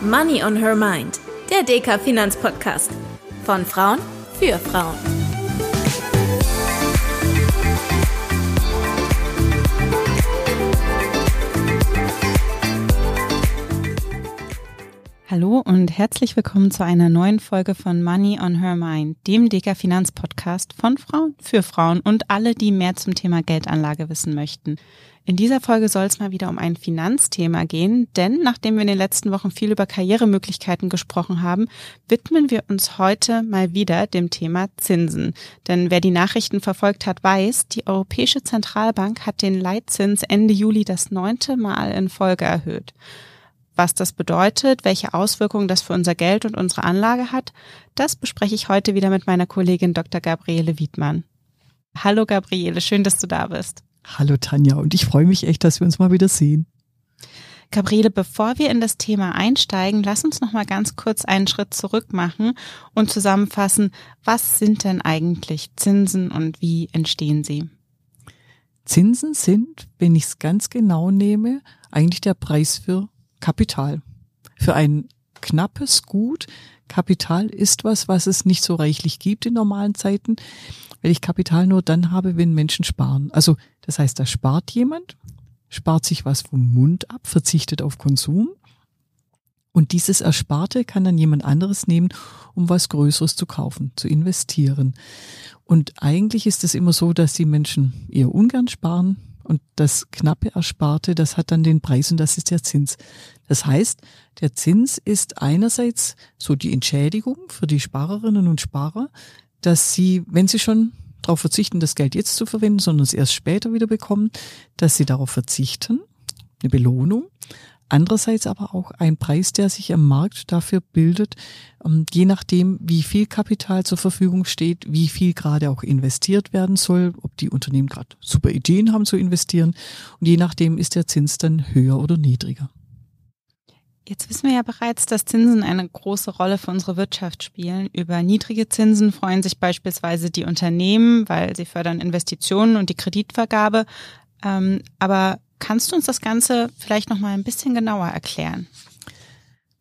Money on Her Mind, der DK Finanzpodcast. Von Frauen für Frauen. Hallo und herzlich willkommen zu einer neuen Folge von Money on Her Mind, dem DK Finanzpodcast von Frauen für Frauen und alle, die mehr zum Thema Geldanlage wissen möchten. In dieser Folge soll es mal wieder um ein Finanzthema gehen, denn nachdem wir in den letzten Wochen viel über Karrieremöglichkeiten gesprochen haben, widmen wir uns heute mal wieder dem Thema Zinsen. Denn wer die Nachrichten verfolgt hat, weiß, die Europäische Zentralbank hat den Leitzins Ende Juli das neunte Mal in Folge erhöht. Was das bedeutet, welche Auswirkungen das für unser Geld und unsere Anlage hat, das bespreche ich heute wieder mit meiner Kollegin Dr. Gabriele Wiedmann. Hallo Gabriele, schön, dass du da bist. Hallo Tanja und ich freue mich echt, dass wir uns mal wieder sehen. Gabriele, bevor wir in das Thema einsteigen, lass uns noch mal ganz kurz einen Schritt zurück machen und zusammenfassen, was sind denn eigentlich Zinsen und wie entstehen sie? Zinsen sind, wenn ich es ganz genau nehme, eigentlich der Preis für Kapital. Für ein knappes Gut. Kapital ist was, was es nicht so reichlich gibt in normalen Zeiten weil ich Kapital nur dann habe, wenn Menschen sparen. Also das heißt, da spart jemand, spart sich was vom Mund ab, verzichtet auf Konsum und dieses Ersparte kann dann jemand anderes nehmen, um was Größeres zu kaufen, zu investieren. Und eigentlich ist es immer so, dass die Menschen eher ungern sparen und das knappe Ersparte, das hat dann den Preis und das ist der Zins. Das heißt, der Zins ist einerseits so die Entschädigung für die Sparerinnen und Sparer, dass sie, wenn sie schon darauf verzichten, das Geld jetzt zu verwenden, sondern es erst später wieder bekommen, dass sie darauf verzichten, eine Belohnung. Andererseits aber auch ein Preis, der sich am Markt dafür bildet, ähm, je nachdem, wie viel Kapital zur Verfügung steht, wie viel gerade auch investiert werden soll, ob die Unternehmen gerade super Ideen haben zu investieren. Und je nachdem ist der Zins dann höher oder niedriger. Jetzt wissen wir ja bereits, dass Zinsen eine große Rolle für unsere Wirtschaft spielen. Über niedrige Zinsen freuen sich beispielsweise die Unternehmen, weil sie fördern Investitionen und die Kreditvergabe. Ähm, aber kannst du uns das Ganze vielleicht noch mal ein bisschen genauer erklären?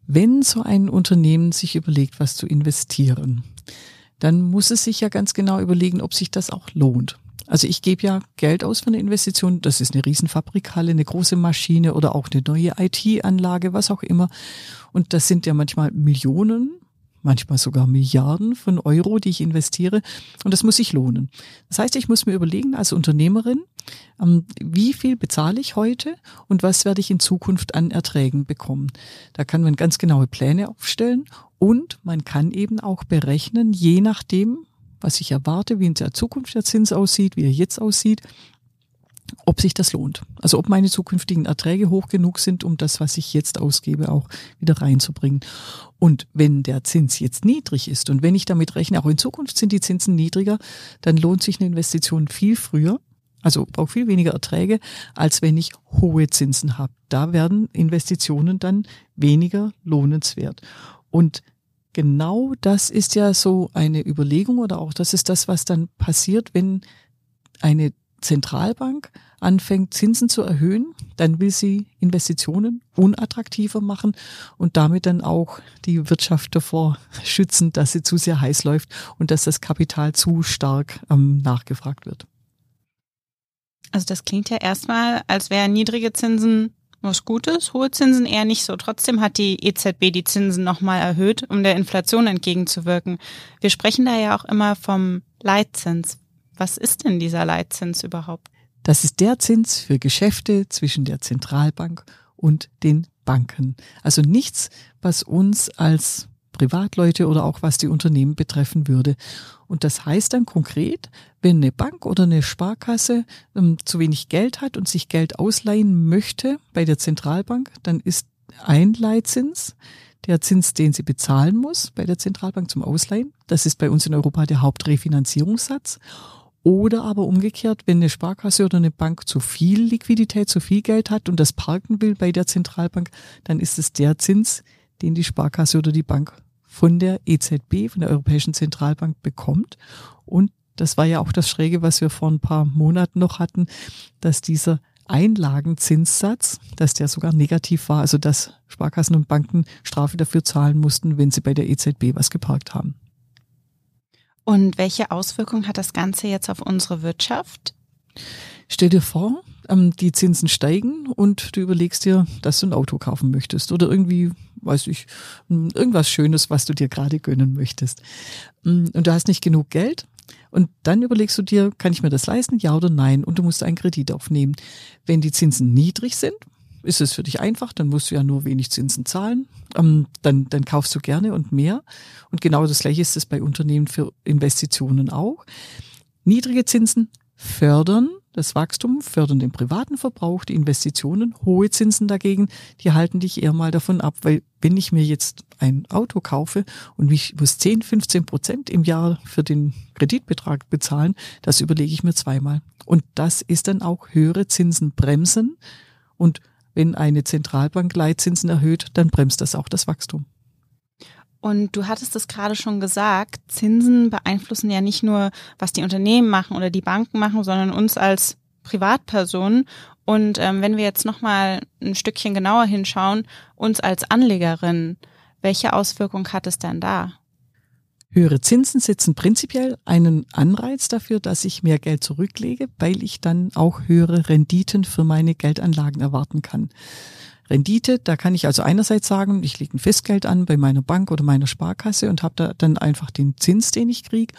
Wenn so ein Unternehmen sich überlegt, was zu investieren, dann muss es sich ja ganz genau überlegen, ob sich das auch lohnt. Also ich gebe ja Geld aus für eine Investition. Das ist eine Riesenfabrikhalle, eine große Maschine oder auch eine neue IT-Anlage, was auch immer. Und das sind ja manchmal Millionen, manchmal sogar Milliarden von Euro, die ich investiere. Und das muss sich lohnen. Das heißt, ich muss mir überlegen als Unternehmerin, ähm, wie viel bezahle ich heute und was werde ich in Zukunft an Erträgen bekommen. Da kann man ganz genaue Pläne aufstellen und man kann eben auch berechnen, je nachdem, was ich erwarte, wie in der Zukunft der Zins aussieht, wie er jetzt aussieht, ob sich das lohnt. Also ob meine zukünftigen Erträge hoch genug sind, um das, was ich jetzt ausgebe, auch wieder reinzubringen. Und wenn der Zins jetzt niedrig ist und wenn ich damit rechne, auch in Zukunft sind die Zinsen niedriger, dann lohnt sich eine Investition viel früher, also braucht viel weniger Erträge, als wenn ich hohe Zinsen habe. Da werden Investitionen dann weniger lohnenswert. Und genau das ist ja so eine Überlegung oder auch das ist das, was dann passiert, wenn eine Zentralbank anfängt, Zinsen zu erhöhen, dann will sie Investitionen unattraktiver machen und damit dann auch die Wirtschaft davor schützen, dass sie zu sehr heiß läuft und dass das Kapital zu stark ähm, nachgefragt wird. Also das klingt ja erstmal, als wären niedrige Zinsen was Gutes, hohe Zinsen eher nicht so. Trotzdem hat die EZB die Zinsen nochmal erhöht, um der Inflation entgegenzuwirken. Wir sprechen da ja auch immer vom Leitzins. Was ist denn dieser Leitzins überhaupt? Das ist der Zins für Geschäfte zwischen der Zentralbank und den Banken. Also nichts, was uns als Privatleute oder auch was die Unternehmen betreffen würde. Und das heißt dann konkret, wenn eine Bank oder eine Sparkasse ähm, zu wenig Geld hat und sich Geld ausleihen möchte bei der Zentralbank, dann ist ein Leitzins der Zins, den sie bezahlen muss bei der Zentralbank zum Ausleihen. Das ist bei uns in Europa der Hauptrefinanzierungssatz. Oder aber umgekehrt, wenn eine Sparkasse oder eine Bank zu viel Liquidität, zu viel Geld hat und das parken will bei der Zentralbank, dann ist es der Zins, den die Sparkasse oder die Bank von der EZB, von der Europäischen Zentralbank bekommt. Und das war ja auch das Schräge, was wir vor ein paar Monaten noch hatten, dass dieser Einlagenzinssatz, dass der sogar negativ war, also dass Sparkassen und Banken Strafe dafür zahlen mussten, wenn sie bei der EZB was geparkt haben. Und welche Auswirkungen hat das Ganze jetzt auf unsere Wirtschaft? Stell dir vor, ähm, die Zinsen steigen und du überlegst dir, dass du ein Auto kaufen möchtest oder irgendwie, weiß ich, irgendwas Schönes, was du dir gerade gönnen möchtest. Mm, und du hast nicht genug Geld. Und dann überlegst du dir, kann ich mir das leisten, ja oder nein? Und du musst einen Kredit aufnehmen. Wenn die Zinsen niedrig sind, ist es für dich einfach, dann musst du ja nur wenig Zinsen zahlen. Ähm, dann, dann kaufst du gerne und mehr. Und genau das gleiche ist es bei Unternehmen für Investitionen auch. Niedrige Zinsen fördern das Wachstum, fördern den privaten Verbrauch, die Investitionen. Hohe Zinsen dagegen, die halten dich eher mal davon ab, weil wenn ich mir jetzt ein Auto kaufe und ich muss 10, 15 Prozent im Jahr für den Kreditbetrag bezahlen, das überlege ich mir zweimal. Und das ist dann auch höhere Zinsen bremsen. Und wenn eine Zentralbank Leitzinsen erhöht, dann bremst das auch das Wachstum. Und du hattest es gerade schon gesagt, Zinsen beeinflussen ja nicht nur, was die Unternehmen machen oder die Banken machen, sondern uns als Privatpersonen. Und ähm, wenn wir jetzt nochmal ein Stückchen genauer hinschauen, uns als Anlegerin, welche Auswirkung hat es denn da? Höhere Zinsen setzen prinzipiell einen Anreiz dafür, dass ich mehr Geld zurücklege, weil ich dann auch höhere Renditen für meine Geldanlagen erwarten kann. Rendite, da kann ich also einerseits sagen, ich lege ein Festgeld an bei meiner Bank oder meiner Sparkasse und habe da dann einfach den Zins, den ich kriege.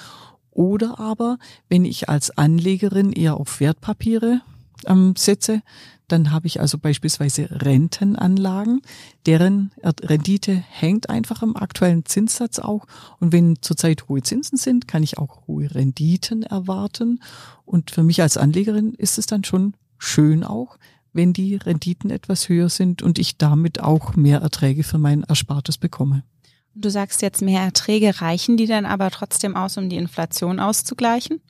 Oder aber, wenn ich als Anlegerin eher auf Wertpapiere ähm, setze, dann habe ich also beispielsweise Rentenanlagen, deren Rendite hängt einfach am aktuellen Zinssatz auch. Und wenn zurzeit hohe Zinsen sind, kann ich auch hohe Renditen erwarten. Und für mich als Anlegerin ist es dann schon schön auch, wenn die Renditen etwas höher sind und ich damit auch mehr Erträge für mein Erspartes bekomme. Du sagst jetzt mehr Erträge, reichen die dann aber trotzdem aus, um die Inflation auszugleichen?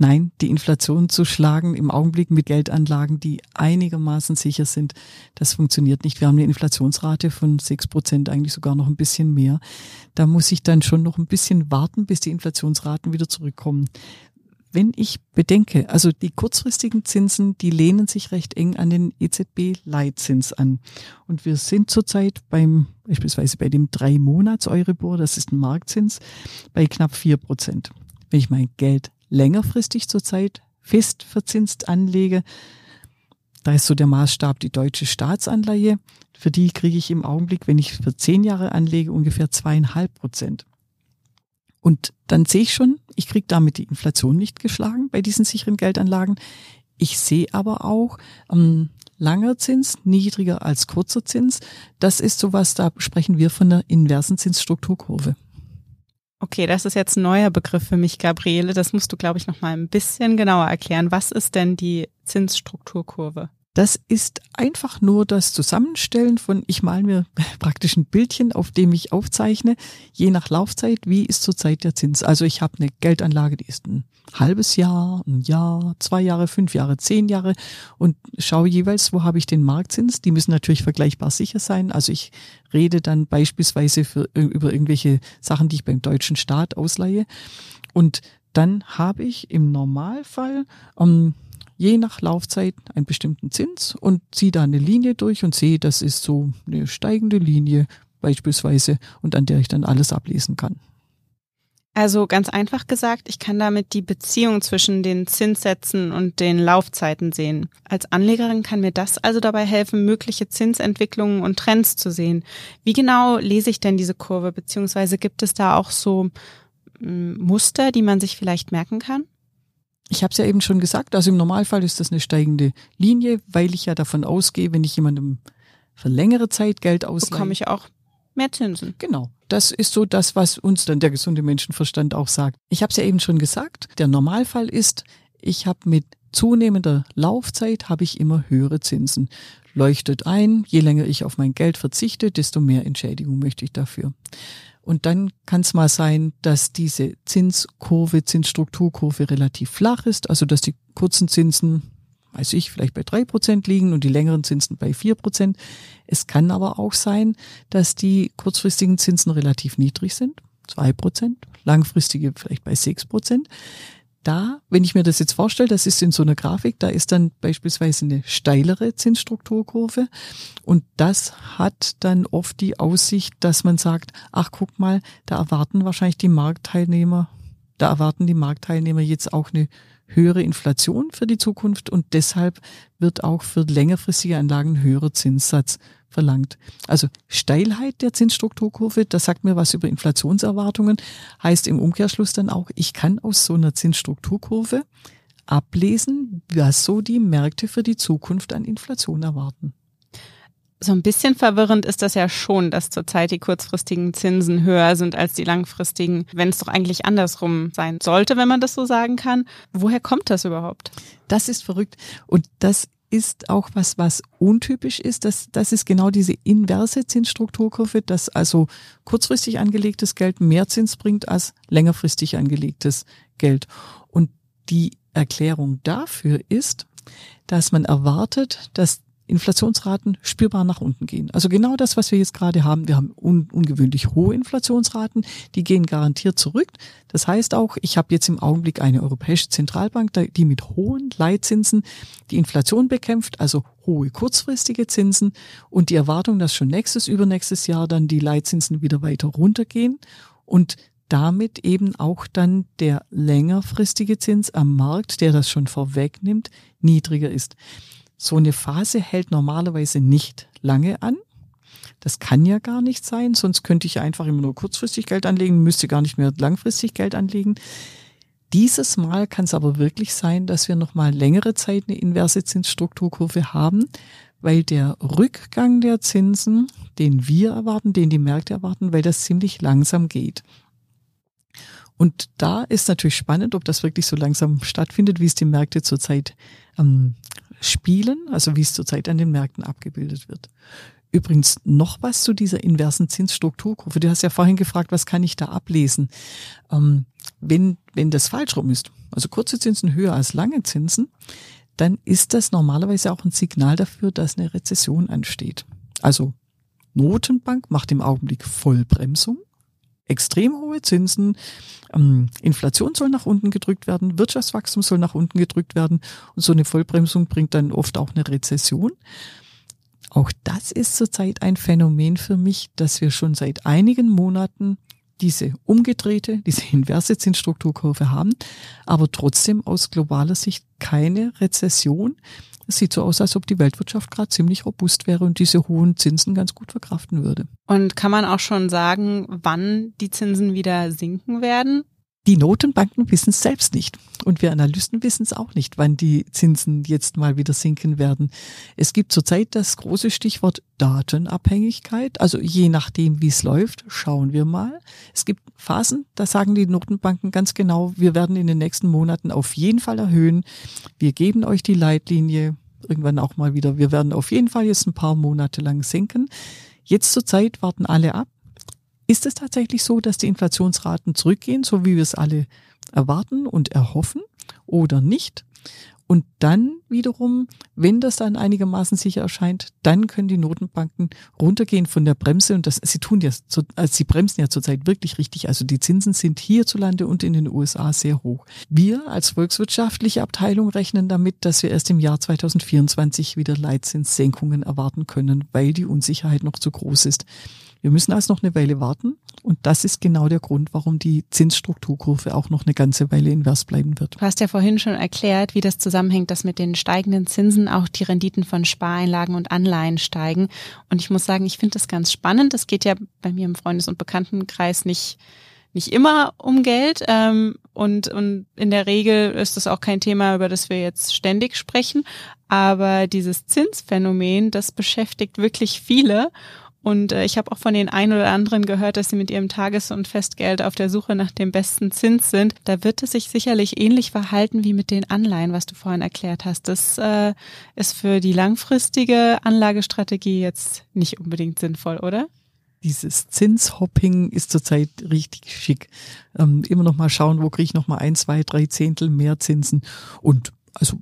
Nein, die Inflation zu schlagen im Augenblick mit Geldanlagen, die einigermaßen sicher sind, das funktioniert nicht. Wir haben eine Inflationsrate von sechs Prozent, eigentlich sogar noch ein bisschen mehr. Da muss ich dann schon noch ein bisschen warten, bis die Inflationsraten wieder zurückkommen wenn ich bedenke, also die kurzfristigen Zinsen, die lehnen sich recht eng an den EZB-Leitzins an. Und wir sind zurzeit beim, beispielsweise bei dem drei Monats Euribor, das ist ein Marktzins, bei knapp vier Prozent. Wenn ich mein Geld längerfristig zurzeit fest verzinst anlege, da ist so der Maßstab die deutsche Staatsanleihe. Für die kriege ich im Augenblick, wenn ich für zehn Jahre anlege, ungefähr zweieinhalb Prozent. Und dann sehe ich schon, ich kriege damit die Inflation nicht geschlagen bei diesen sicheren Geldanlagen. Ich sehe aber auch ähm, langer Zins niedriger als kurzer Zins. Das ist sowas, da sprechen wir von der inversen Zinsstrukturkurve. Okay, das ist jetzt ein neuer Begriff für mich, Gabriele. Das musst du, glaube ich, noch mal ein bisschen genauer erklären. Was ist denn die Zinsstrukturkurve? Das ist einfach nur das Zusammenstellen von, ich male mir praktisch ein Bildchen, auf dem ich aufzeichne, je nach Laufzeit, wie ist zurzeit der Zins. Also ich habe eine Geldanlage, die ist ein halbes Jahr, ein Jahr, zwei Jahre, fünf Jahre, zehn Jahre und schaue jeweils, wo habe ich den Marktzins. Die müssen natürlich vergleichbar sicher sein. Also ich rede dann beispielsweise für, über irgendwelche Sachen, die ich beim deutschen Staat ausleihe. Und dann habe ich im Normalfall ähm, je nach Laufzeit einen bestimmten Zins und ziehe da eine Linie durch und sehe, das ist so eine steigende Linie beispielsweise und an der ich dann alles ablesen kann. Also ganz einfach gesagt, ich kann damit die Beziehung zwischen den Zinssätzen und den Laufzeiten sehen. Als Anlegerin kann mir das also dabei helfen, mögliche Zinsentwicklungen und Trends zu sehen. Wie genau lese ich denn diese Kurve, beziehungsweise gibt es da auch so hm, Muster, die man sich vielleicht merken kann? Ich habe es ja eben schon gesagt, also im Normalfall ist das eine steigende Linie, weil ich ja davon ausgehe, wenn ich jemandem für längere Zeit Geld ausleihe. Bekomme ich auch mehr Zinsen. Genau. Das ist so das, was uns dann der gesunde Menschenverstand auch sagt. Ich habe es ja eben schon gesagt, der Normalfall ist, ich habe mit zunehmender Laufzeit habe ich immer höhere Zinsen. Leuchtet ein, je länger ich auf mein Geld verzichte, desto mehr Entschädigung möchte ich dafür. Und dann kann es mal sein, dass diese Zinskurve, Zinsstrukturkurve relativ flach ist, also dass die kurzen Zinsen, weiß ich, vielleicht bei drei Prozent liegen und die längeren Zinsen bei vier Prozent. Es kann aber auch sein, dass die kurzfristigen Zinsen relativ niedrig sind, zwei Prozent, langfristige vielleicht bei sechs Prozent da, wenn ich mir das jetzt vorstelle, das ist in so einer Grafik, da ist dann beispielsweise eine steilere Zinsstrukturkurve. Und das hat dann oft die Aussicht, dass man sagt, ach guck mal, da erwarten wahrscheinlich die Marktteilnehmer, da erwarten die Marktteilnehmer jetzt auch eine höhere Inflation für die Zukunft und deshalb wird auch für längerfristige Anlagen höherer Zinssatz verlangt. Also Steilheit der Zinsstrukturkurve, das sagt mir was über Inflationserwartungen, heißt im Umkehrschluss dann auch, ich kann aus so einer Zinsstrukturkurve ablesen, was so die Märkte für die Zukunft an Inflation erwarten. So ein bisschen verwirrend ist das ja schon, dass zurzeit die kurzfristigen Zinsen höher sind als die langfristigen, wenn es doch eigentlich andersrum sein sollte, wenn man das so sagen kann. Woher kommt das überhaupt? Das ist verrückt. Und das ist auch was, was untypisch ist. Das, das ist genau diese inverse Zinsstrukturkurve, dass also kurzfristig angelegtes Geld mehr Zins bringt als längerfristig angelegtes Geld. Und die Erklärung dafür ist, dass man erwartet, dass Inflationsraten spürbar nach unten gehen. Also genau das, was wir jetzt gerade haben. Wir haben un ungewöhnlich hohe Inflationsraten, die gehen garantiert zurück. Das heißt auch, ich habe jetzt im Augenblick eine europäische Zentralbank, die mit hohen Leitzinsen die Inflation bekämpft, also hohe kurzfristige Zinsen und die Erwartung, dass schon nächstes, übernächstes Jahr dann die Leitzinsen wieder weiter runtergehen und damit eben auch dann der längerfristige Zins am Markt, der das schon vorwegnimmt, niedriger ist. So eine Phase hält normalerweise nicht lange an. Das kann ja gar nicht sein, sonst könnte ich ja einfach immer nur kurzfristig Geld anlegen, müsste gar nicht mehr langfristig Geld anlegen. Dieses Mal kann es aber wirklich sein, dass wir noch mal längere Zeit eine inverse Zinsstrukturkurve haben, weil der Rückgang der Zinsen, den wir erwarten, den die Märkte erwarten, weil das ziemlich langsam geht. Und da ist natürlich spannend, ob das wirklich so langsam stattfindet, wie es die Märkte zurzeit ähm, spielen, also wie es zurzeit an den Märkten abgebildet wird. Übrigens noch was zu dieser inversen Zinsstrukturkurve. Du hast ja vorhin gefragt, was kann ich da ablesen? Ähm, wenn, wenn das falsch rum ist, also kurze Zinsen höher als lange Zinsen, dann ist das normalerweise auch ein Signal dafür, dass eine Rezession ansteht. Also Notenbank macht im Augenblick Vollbremsung extrem hohe Zinsen, ähm, Inflation soll nach unten gedrückt werden, Wirtschaftswachstum soll nach unten gedrückt werden und so eine Vollbremsung bringt dann oft auch eine Rezession. Auch das ist zurzeit ein Phänomen für mich, dass wir schon seit einigen Monaten diese umgedrehte, diese inverse Zinsstrukturkurve haben, aber trotzdem aus globaler Sicht keine Rezession, es sieht so aus, als ob die Weltwirtschaft gerade ziemlich robust wäre und diese hohen Zinsen ganz gut verkraften würde. Und kann man auch schon sagen, wann die Zinsen wieder sinken werden? Die Notenbanken wissen es selbst nicht. Und wir Analysten wissen es auch nicht, wann die Zinsen jetzt mal wieder sinken werden. Es gibt zurzeit das große Stichwort Datenabhängigkeit. Also je nachdem, wie es läuft, schauen wir mal. Es gibt Phasen, da sagen die Notenbanken ganz genau, wir werden in den nächsten Monaten auf jeden Fall erhöhen. Wir geben euch die Leitlinie irgendwann auch mal wieder. Wir werden auf jeden Fall jetzt ein paar Monate lang sinken. Jetzt zurzeit warten alle ab ist es tatsächlich so, dass die Inflationsraten zurückgehen, so wie wir es alle erwarten und erhoffen oder nicht? Und dann wiederum, wenn das dann einigermaßen sicher erscheint, dann können die Notenbanken runtergehen von der Bremse und das, sie tun ja, also sie bremsen ja zurzeit wirklich richtig. Also die Zinsen sind hierzulande und in den USA sehr hoch. Wir als volkswirtschaftliche Abteilung rechnen damit, dass wir erst im Jahr 2024 wieder Leitzinssenkungen erwarten können, weil die Unsicherheit noch zu groß ist. Wir müssen also noch eine Weile warten und das ist genau der Grund, warum die Zinsstrukturkurve auch noch eine ganze Weile invers bleiben wird. Du hast ja vorhin schon erklärt, wie das zusammenhängt, dass mit den steigenden Zinsen auch die Renditen von Spareinlagen und Anleihen steigen. Und ich muss sagen, ich finde das ganz spannend. Das geht ja bei mir im Freundes- und Bekanntenkreis nicht nicht immer um Geld ähm, und, und in der Regel ist das auch kein Thema, über das wir jetzt ständig sprechen. Aber dieses Zinsphänomen, das beschäftigt wirklich viele und äh, ich habe auch von den einen oder anderen gehört, dass sie mit ihrem Tages- und Festgeld auf der Suche nach dem besten Zins sind. Da wird es sich sicherlich ähnlich verhalten wie mit den Anleihen, was du vorhin erklärt hast. Das äh, ist für die langfristige Anlagestrategie jetzt nicht unbedingt sinnvoll, oder? Dieses Zinshopping ist zurzeit richtig schick. Ähm, immer noch mal schauen, wo kriege ich noch mal ein, zwei, drei Zehntel mehr Zinsen. Und also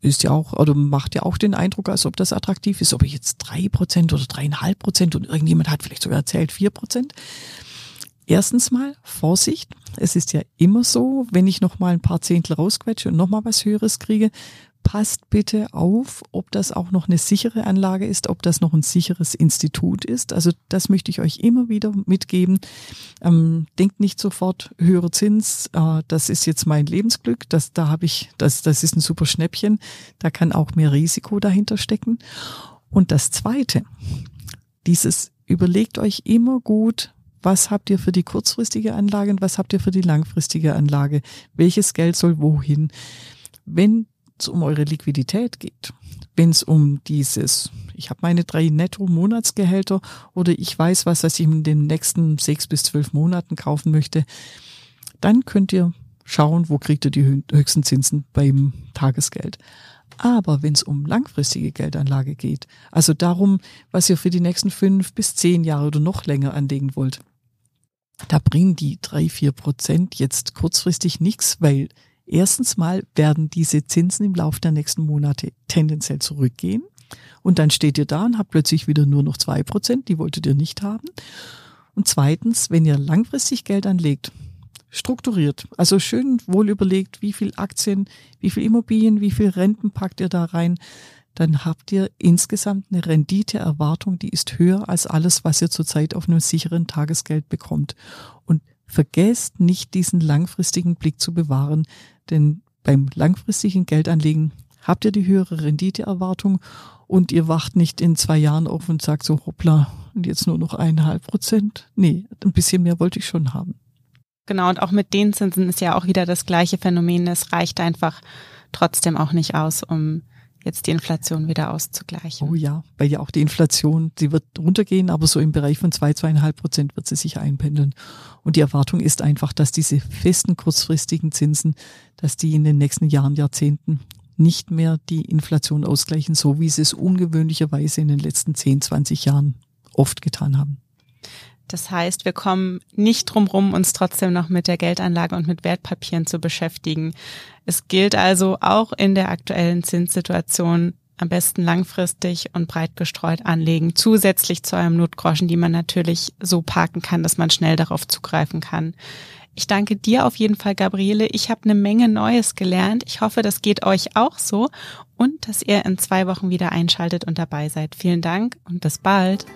ist ja auch, oder macht ja auch den Eindruck, als ob das attraktiv ist, ob ich jetzt drei Prozent oder dreieinhalb Prozent und irgendjemand hat vielleicht sogar erzählt vier Prozent. Erstens mal Vorsicht. Es ist ja immer so, wenn ich noch mal ein paar Zehntel rausquetsche und noch mal was Höheres kriege, passt bitte auf, ob das auch noch eine sichere Anlage ist, ob das noch ein sicheres Institut ist. Also das möchte ich euch immer wieder mitgeben. Ähm, denkt nicht sofort höhere Zins, äh, das ist jetzt mein Lebensglück, das da habe ich, das das ist ein super Schnäppchen. Da kann auch mehr Risiko dahinter stecken. Und das Zweite, dieses überlegt euch immer gut, was habt ihr für die kurzfristige Anlage und was habt ihr für die langfristige Anlage? Welches Geld soll wohin? Wenn es um eure Liquidität geht, wenn es um dieses, ich habe meine drei Netto-Monatsgehälter oder ich weiß, was, was ich in den nächsten sechs bis zwölf Monaten kaufen möchte, dann könnt ihr schauen, wo kriegt ihr die höchsten Zinsen beim Tagesgeld. Aber wenn es um langfristige Geldanlage geht, also darum, was ihr für die nächsten fünf bis zehn Jahre oder noch länger anlegen wollt, da bringen die drei, vier Prozent jetzt kurzfristig nichts, weil erstens mal werden diese Zinsen im Laufe der nächsten Monate tendenziell zurückgehen. Und dann steht ihr da und habt plötzlich wieder nur noch zwei Prozent, die wolltet ihr nicht haben. Und zweitens, wenn ihr langfristig Geld anlegt, strukturiert, also schön wohl überlegt, wie viel Aktien, wie viel Immobilien, wie viel Renten packt ihr da rein, dann habt ihr insgesamt eine Renditeerwartung, die ist höher als alles, was ihr zurzeit auf einem sicheren Tagesgeld bekommt. Und vergesst nicht, diesen langfristigen Blick zu bewahren, denn beim langfristigen Geldanlegen habt ihr die höhere Renditeerwartung und ihr wacht nicht in zwei Jahren auf und sagt so, hoppla, und jetzt nur noch eineinhalb Prozent. Nee, ein bisschen mehr wollte ich schon haben. Genau, und auch mit den Zinsen ist ja auch wieder das gleiche Phänomen. Es reicht einfach trotzdem auch nicht aus, um jetzt die Inflation wieder auszugleichen. Oh ja, weil ja auch die Inflation, sie wird runtergehen, aber so im Bereich von zwei, zweieinhalb Prozent wird sie sich einpendeln. Und die Erwartung ist einfach, dass diese festen kurzfristigen Zinsen, dass die in den nächsten Jahren, Jahrzehnten nicht mehr die Inflation ausgleichen, so wie sie es ungewöhnlicherweise in den letzten 10, 20 Jahren oft getan haben. Das heißt, wir kommen nicht drum rum, uns trotzdem noch mit der Geldanlage und mit Wertpapieren zu beschäftigen. Es gilt also auch in der aktuellen Zinssituation am besten langfristig und breit gestreut anlegen, zusätzlich zu einem Notgroschen, die man natürlich so parken kann, dass man schnell darauf zugreifen kann. Ich danke dir auf jeden Fall, Gabriele. Ich habe eine Menge Neues gelernt. Ich hoffe, das geht euch auch so und dass ihr in zwei Wochen wieder einschaltet und dabei seid. Vielen Dank und bis bald.